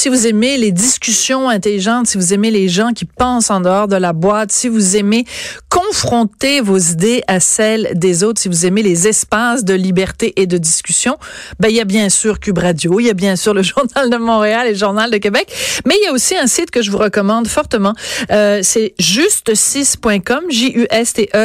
Si vous aimez les discussions intelligentes, si vous aimez les gens qui pensent en dehors de la boîte, si vous aimez confronter vos idées à celles des autres, si vous aimez les espaces de liberté et de discussion, ben il y a bien sûr Cube Radio, il y a bien sûr le Journal de Montréal et le Journal de Québec, mais il y a aussi un site que je vous recommande fortement. Euh, c'est juste6.com, J-U-S-T-E-S-I-X.com.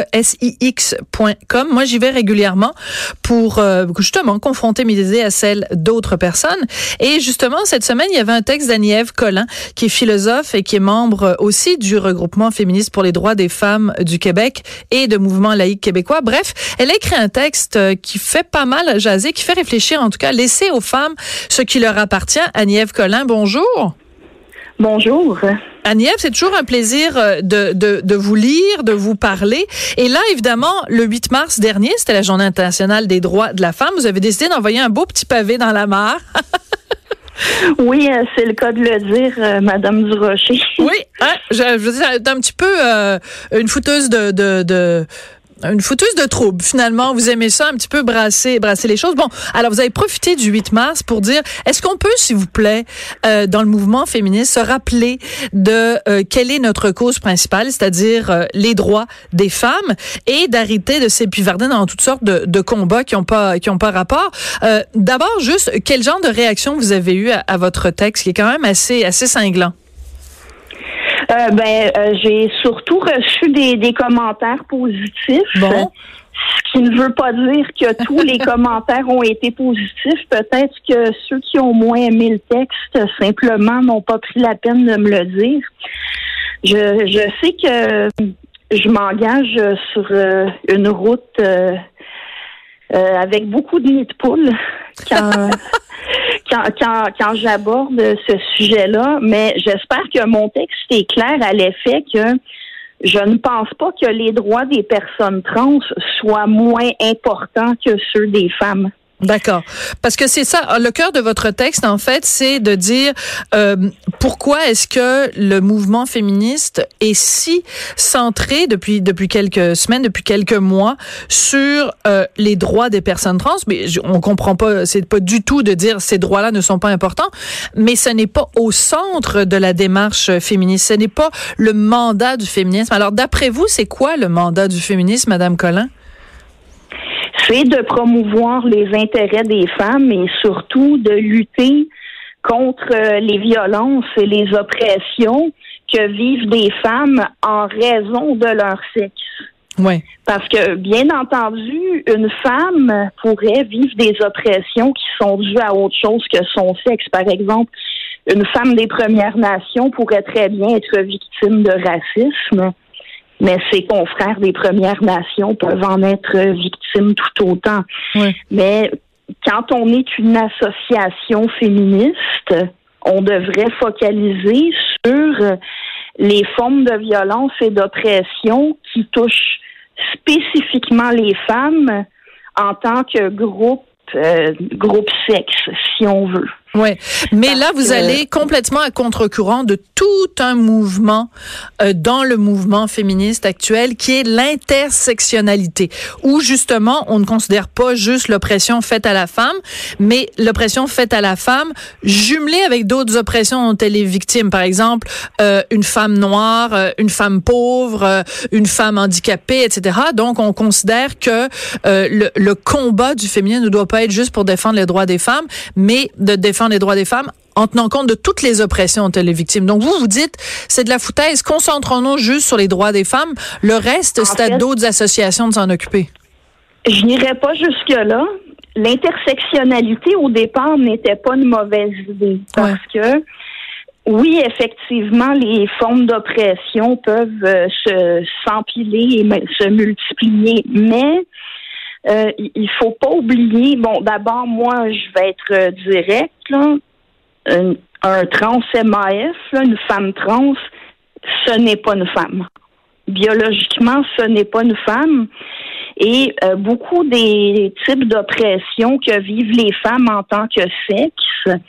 Moi, j'y vais régulièrement pour euh, justement confronter mes idées à celles d'autres personnes. Et justement, cette semaine, il y avait un texte d'Annie-Ève Collin, qui est philosophe et qui est membre aussi du regroupement féministe pour les droits des femmes du Québec et de Mouvement laïque québécois. Bref, elle a écrit un texte euh, qui fait pas mal jaser, qui fait réfléchir, en tout cas, laisser aux femmes ce qui leur appartient. Annie-Ève Collin, bonjour. Bonjour. Agnès, c'est toujours un plaisir euh, de, de, de, vous lire, de vous parler. Et là, évidemment, le 8 mars dernier, c'était la Journée internationale des droits de la femme. Vous avez décidé d'envoyer un beau petit pavé dans la mare. Oui, euh, c'est le cas de le dire, euh, Madame Durocher. oui, hein, je, je un petit peu euh, une fouteuse de, de, de une fouteuse de trouble. Finalement, vous aimez ça un petit peu brasser, brasser les choses. Bon, alors vous avez profité du 8 mars pour dire, est-ce qu'on peut, s'il vous plaît, euh, dans le mouvement féministe, se rappeler de euh, quelle est notre cause principale, c'est-à-dire euh, les droits des femmes, et d'arrêter de s'épivarder dans toutes sortes de, de, combats qui n'ont pas qui ont pas rapport? Euh, D'abord, juste quel genre de réaction vous avez eu à, à votre texte, qui est quand même assez assez cinglant? Euh, ben, euh, j'ai surtout reçu des, des commentaires positifs. Bon. Ce qui ne veut pas dire que tous les commentaires ont été positifs. Peut-être que ceux qui ont moins aimé le texte simplement n'ont pas pris la peine de me le dire. Je, je sais que je m'engage sur euh, une route euh, euh, avec beaucoup de nids de poule quand, quand, quand, quand j'aborde ce sujet-là, mais j'espère que mon texte est clair à l'effet que je ne pense pas que les droits des personnes trans soient moins importants que ceux des femmes. D'accord. Parce que c'est ça, le cœur de votre texte, en fait, c'est de dire euh, pourquoi est-ce que le mouvement féministe est si centré depuis depuis quelques semaines, depuis quelques mois, sur euh, les droits des personnes trans? Mais on comprend pas, c'est pas du tout de dire ces droits-là ne sont pas importants, mais ce n'est pas au centre de la démarche féministe. Ce n'est pas le mandat du féminisme. Alors, d'après vous, c'est quoi le mandat du féminisme, Madame Collin? C'est de promouvoir les intérêts des femmes et surtout de lutter contre les violences et les oppressions que vivent des femmes en raison de leur sexe. Oui. Parce que, bien entendu, une femme pourrait vivre des oppressions qui sont dues à autre chose que son sexe. Par exemple, une femme des Premières Nations pourrait très bien être victime de racisme mais ses confrères des Premières Nations peuvent en être victimes tout autant. Oui. Mais quand on est une association féministe, on devrait focaliser sur les formes de violence et d'oppression qui touchent spécifiquement les femmes en tant que groupe euh, groupe sexe, si on veut. Oui, mais Parce là, vous que- allez complètement à contre-courant de tout un mouvement euh, dans le mouvement féministe actuel qui est l'intersectionnalité, où justement, on ne considère pas juste l'oppression faite à la femme, mais l'oppression faite à la femme jumelée avec d'autres oppressions dont elle est victime. Par exemple, euh, une femme noire, euh, une femme pauvre, euh, une femme handicapée, etc. Donc, on considère que euh, le, le combat du féminin ne doit pas être juste pour défendre les droits des femmes, mais de défendre les droits des femmes en tenant compte de toutes les oppressions dont elle est victime. Donc, vous, vous dites, c'est de la foutaise, concentrons-nous juste sur les droits des femmes. Le reste, c'est à d'autres associations de s'en occuper. Je n'irai pas jusque-là. L'intersectionnalité, au départ, n'était pas une mauvaise idée parce que oui, effectivement, les formes d'oppression peuvent euh, se s'empiler et se multiplier, mais euh, il faut pas oublier. Bon, d'abord, moi, je vais être euh, direct. Là, un, un trans MAF, une femme trans, ce n'est pas une femme. Biologiquement, ce n'est pas une femme. Et euh, beaucoup des types d'oppression que vivent les femmes en tant que sexe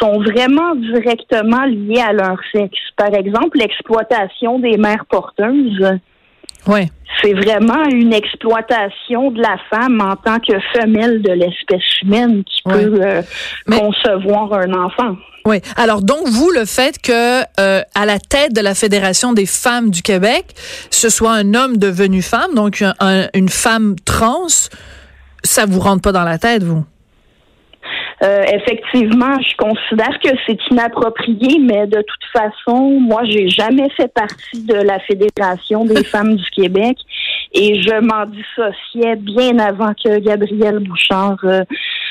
sont vraiment directement liés à leur sexe. Par exemple, l'exploitation des mères porteuses, Ouais. c'est vraiment une exploitation de la femme en tant que femelle de l'espèce humaine qui Ouais. peut euh, Mais- concevoir un enfant. Oui. Alors donc vous le fait que euh, à la tête de la Fédération des femmes du Québec, ce soit un homme devenu femme, donc un- un- une femme trans, ça vous rentre pas dans la tête vous? Euh, effectivement, je considère que c'est inapproprié, mais de toute façon, moi, j'ai jamais fait partie de la Fédération des femmes du Québec et je m'en dissociais bien avant que Gabrielle Bouchard euh,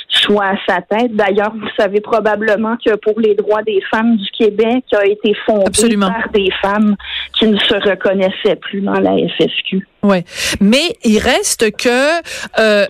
soit à sa tête. D'ailleurs, vous savez probablement que pour les droits des femmes du Québec a été fondé Absolument. par des femmes qui ne se reconnaissaient plus dans la FSQ. Ouais, mais il reste que, euh,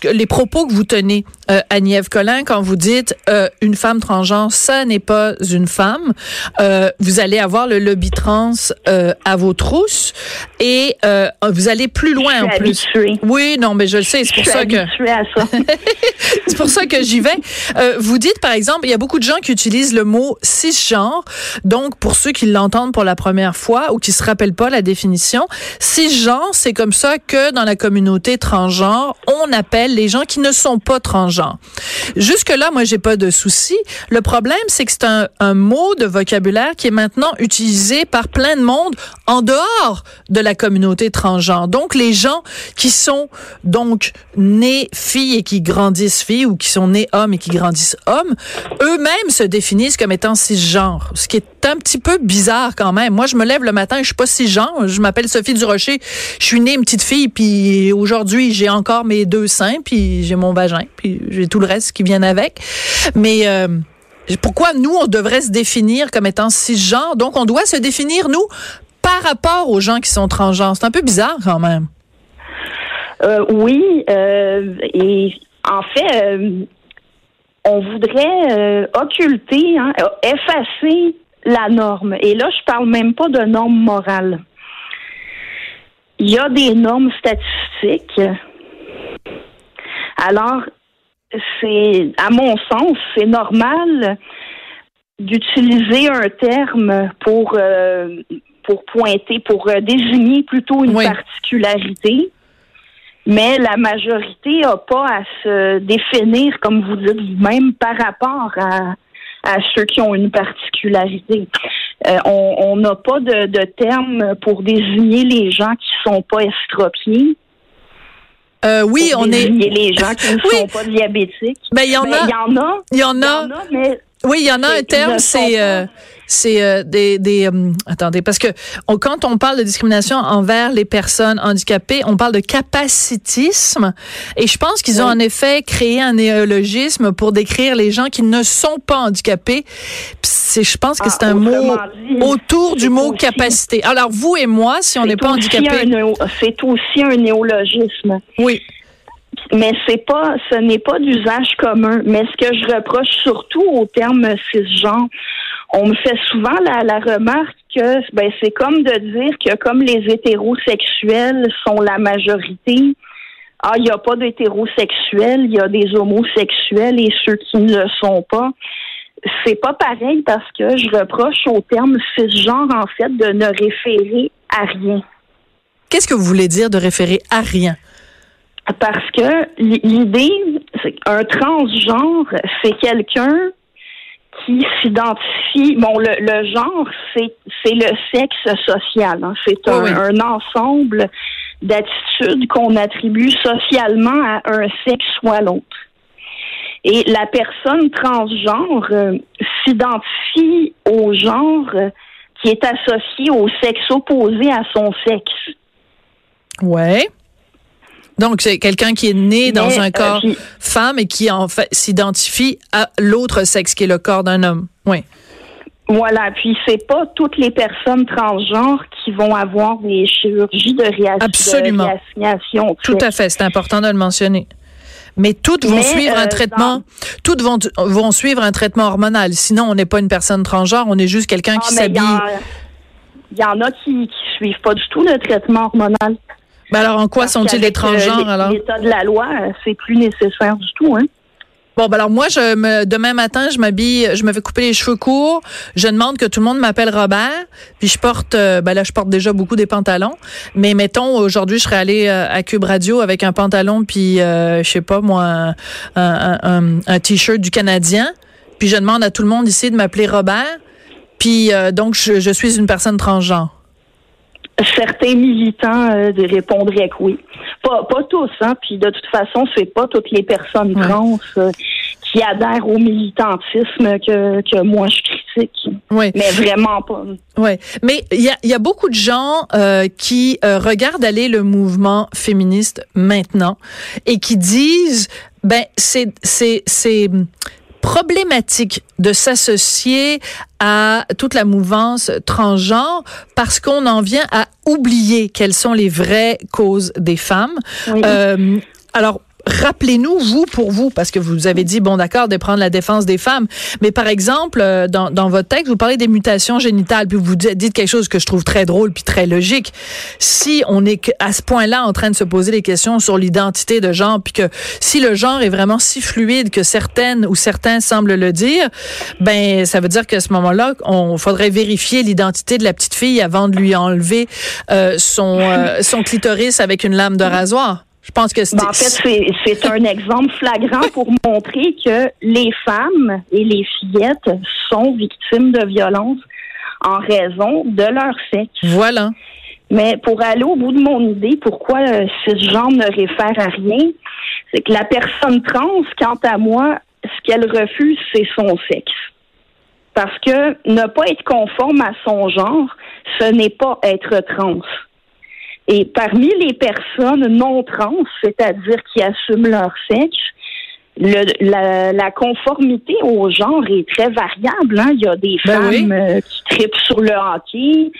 que- les propos que vous tenez, euh, Agnès Collin, quand vous dites euh, une femme transgenre, ça n'est pas une femme. Euh, vous allez avoir le lobby trans euh, à vos trousses et euh, vous allez plus loin en je suis plus. habituée. Oui, non, mais je le sais, c'est pour suis ça que c'est pour ça que j'y vais. Euh, vous dites, par exemple, il y a beaucoup de gens qui utilisent le mot cisgenre. Donc, pour ceux qui l'entendent pour la première fois ou qui se rappellent pas la définition, cisgenre, c'est comme ça que dans la communauté transgenre, on appelle les gens qui ne sont pas transgenres. Jusque-là, moi, j'ai pas de souci. Le problème, c'est que c'est un, un mot de vocabulaire qui est maintenant utilisé par plein de monde en dehors de la communauté transgenre. Donc, les gens qui sont donc nés filles et qui grandissent filles ou qui sont nés hommes et qui grandissent hommes, eux-mêmes se définissent comme étant cisgenres, ce qui est un petit peu bizarre quand même. Moi, je me lève le matin, je suis pas cisgenre, je m'appelle Sophie Durocher, je suis née une petite fille, puis aujourd'hui, j'ai encore mes deux seins, puis j'ai mon vagin, puis j'ai tout le reste qui vient avec. Mais euh, pourquoi nous, on devrait se définir comme étant cisgenre? Donc, on doit se définir, nous, par rapport aux gens qui sont transgenres. C'est un peu bizarre quand même. Euh, oui, euh, et en fait, on voudrait occulter, hein, effacer la norme. Et là, je parle même pas de normes morales. Il y a des normes statistiques. Alors, c'est, à mon sens, c'est normal d'utiliser un terme pour euh, pour pointer, pour euh, désigner plutôt une Oui. particularité. Mais la majorité n'a pas à se définir, comme vous dites vous-même, par rapport à, à ceux qui ont une particularité. Euh, on n'a pas de, de terme pour désigner les gens qui sont pas estropiés. Euh, oui, on est. les gens qui ne Oui. sont pas diabétiques. Ben, il y en Ben, a. Il y en a. Il y en a. en a, mais Oui, il y en a un terme, c'est euh, c'est euh, des des euh, attendez parce que on- quand on parle de discrimination envers les personnes handicapées, on parle de capacitisme et je pense qu'ils ont Oui. en effet créé un néologisme pour décrire les gens qui ne sont pas handicapés. C'est je pense que Ah, c'est un mot dit, autour du mot aussi- capacité. Alors vous et moi, si on n'est pas handicapé, C'est aussi un néologisme. oui. Mais c'est pas, ce n'est pas d'usage commun. Mais ce que je reproche surtout au terme cisgenre, on me fait souvent la, la remarque que ben, c'est comme de dire que comme les hétérosexuels sont la majorité, ah, il n'y a pas d'hétérosexuels, il y a des homosexuels et ceux qui ne le sont pas. C'est pas pareil parce que je reproche au terme cisgenre, en fait, de ne référer à rien. Qu'est-ce que vous voulez dire de référer à rien? Parce que l'idée, c'est qu'un transgenre, c'est quelqu'un qui s'identifie. Bon, le, le genre, c'est le sexe social. hein. C'est un, Oui, oui. un ensemble d'attitudes qu'on attribue socialement à un sexe ou à l'autre. Et la personne transgenre euh, s'identifie au genre qui est associé au sexe opposé à son sexe. Ouais. Donc c'est quelqu'un qui est né dans Mais, un euh, corps puis- femme et qui en fait s'identifie à l'autre sexe qui est le corps d'un homme. Oui. Voilà, puis c'est pas toutes les personnes transgenres qui vont avoir des chirurgies de, réassignation. Absolument. Tout à fait, c'est important de le mentionner. Mais toutes vont suivre un euh, traitement, toutes vont, vont suivre un traitement hormonal. Sinon, on n'est pas une personne transgenre, on est juste quelqu'un qui ah, s'habille. Il y, en a qui, ne suivent pas du tout le traitement hormonal. Mais alors, en quoi sont-ils des transgenres, alors? L'état de la loi, euh, c'est plus nécessaire du tout, hein. Bon, ben alors moi, je me, demain matin, je m'habille, je me fais couper les cheveux courts. Je demande que tout le monde m'appelle Robert. Puis je porte, euh, ben là, je porte déjà beaucoup des pantalons. Mais mettons, aujourd'hui, je serais allée euh, à Cube Radio avec un pantalon, puis euh, je sais pas moi, un, un, t-shirt du Canadien. Puis je demande à tout le monde ici de m'appeler Robert. Puis donc, je, je suis une personne transgenre certains militants euh, répondraient que oui. Pas, pas tous, hein. Puis de toute façon, c'est pas toutes les personnes trans euh, qui adhèrent au militantisme que, que moi je critique. Oui. Mais vraiment pas. Oui. Mais il y a, y a beaucoup de gens euh, qui regardent aller le mouvement féministe maintenant et qui disent ben c'est c'est c'est problématique de s'associer à toute la mouvance transgenre parce qu'on en vient à oublier quelles sont les vraies causes des femmes. Euh, alors, rappelez-nous, vous, pour vous, parce que vous avez dit, bon, d'accord, de prendre la défense des femmes, mais par exemple, euh, dans, dans votre texte, vous parlez des mutations génitales, puis vous dites quelque chose que je trouve très drôle puis très logique. Si on est à ce point-là en train de se poser des questions sur l'identité de genre, puis que si le genre est vraiment si fluide que certaines ou certains semblent le dire, ben ça veut dire qu'à ce moment-là, on faudrait vérifier l'identité de la petite fille avant de lui enlever euh, son euh, son clitoris avec une lame de rasoir. Je pense que ben, en fait, c'est un exemple flagrant pour montrer que les femmes et les fillettes sont victimes de violences en raison de leur sexe. Voilà. Mais pour aller au bout de mon idée, pourquoi euh, ce genre ne réfère à rien, c'est que la personne trans, quant à moi, ce qu'elle refuse, c'est son sexe. Parce que ne pas être conforme à son genre, ce n'est pas être trans. Et parmi les personnes non trans, c'est-à-dire qui assument leur sexe, le, la, conformité au genre est très variable. Hein. Il y a des ben femmes euh, qui tripent sur le hockey,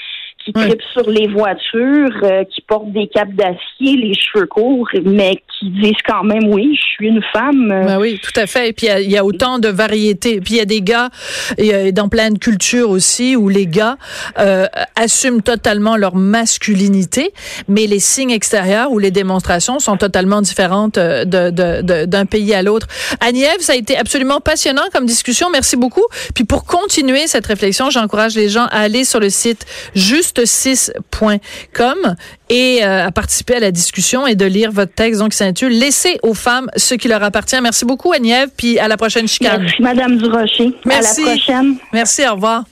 qui tripent sur les voitures, euh, qui portent des capes d'acier, les cheveux courts, mais qui disent quand même oui, je suis une femme. Ben oui, tout à fait. Et puis il y, a autant de variétés. Puis il y a des gars et, dans plein de cultures aussi où les gars euh, assument totalement leur masculinité, mais les signes extérieurs ou les démonstrations sont totalement différentes euh, d'un de, de, pays à l'autre. Agnève, ça a été absolument passionnant comme discussion. Merci beaucoup. Puis pour continuer cette réflexion, j'encourage les gens à aller sur le site juste 6.com et euh, à participer à la discussion et de lire votre texte donc s'intitule Laissez aux femmes ce qui leur appartient. Merci beaucoup Agnève puis à la prochaine chicane. Merci Madame Durocher. Merci. À la prochaine. Merci, au revoir.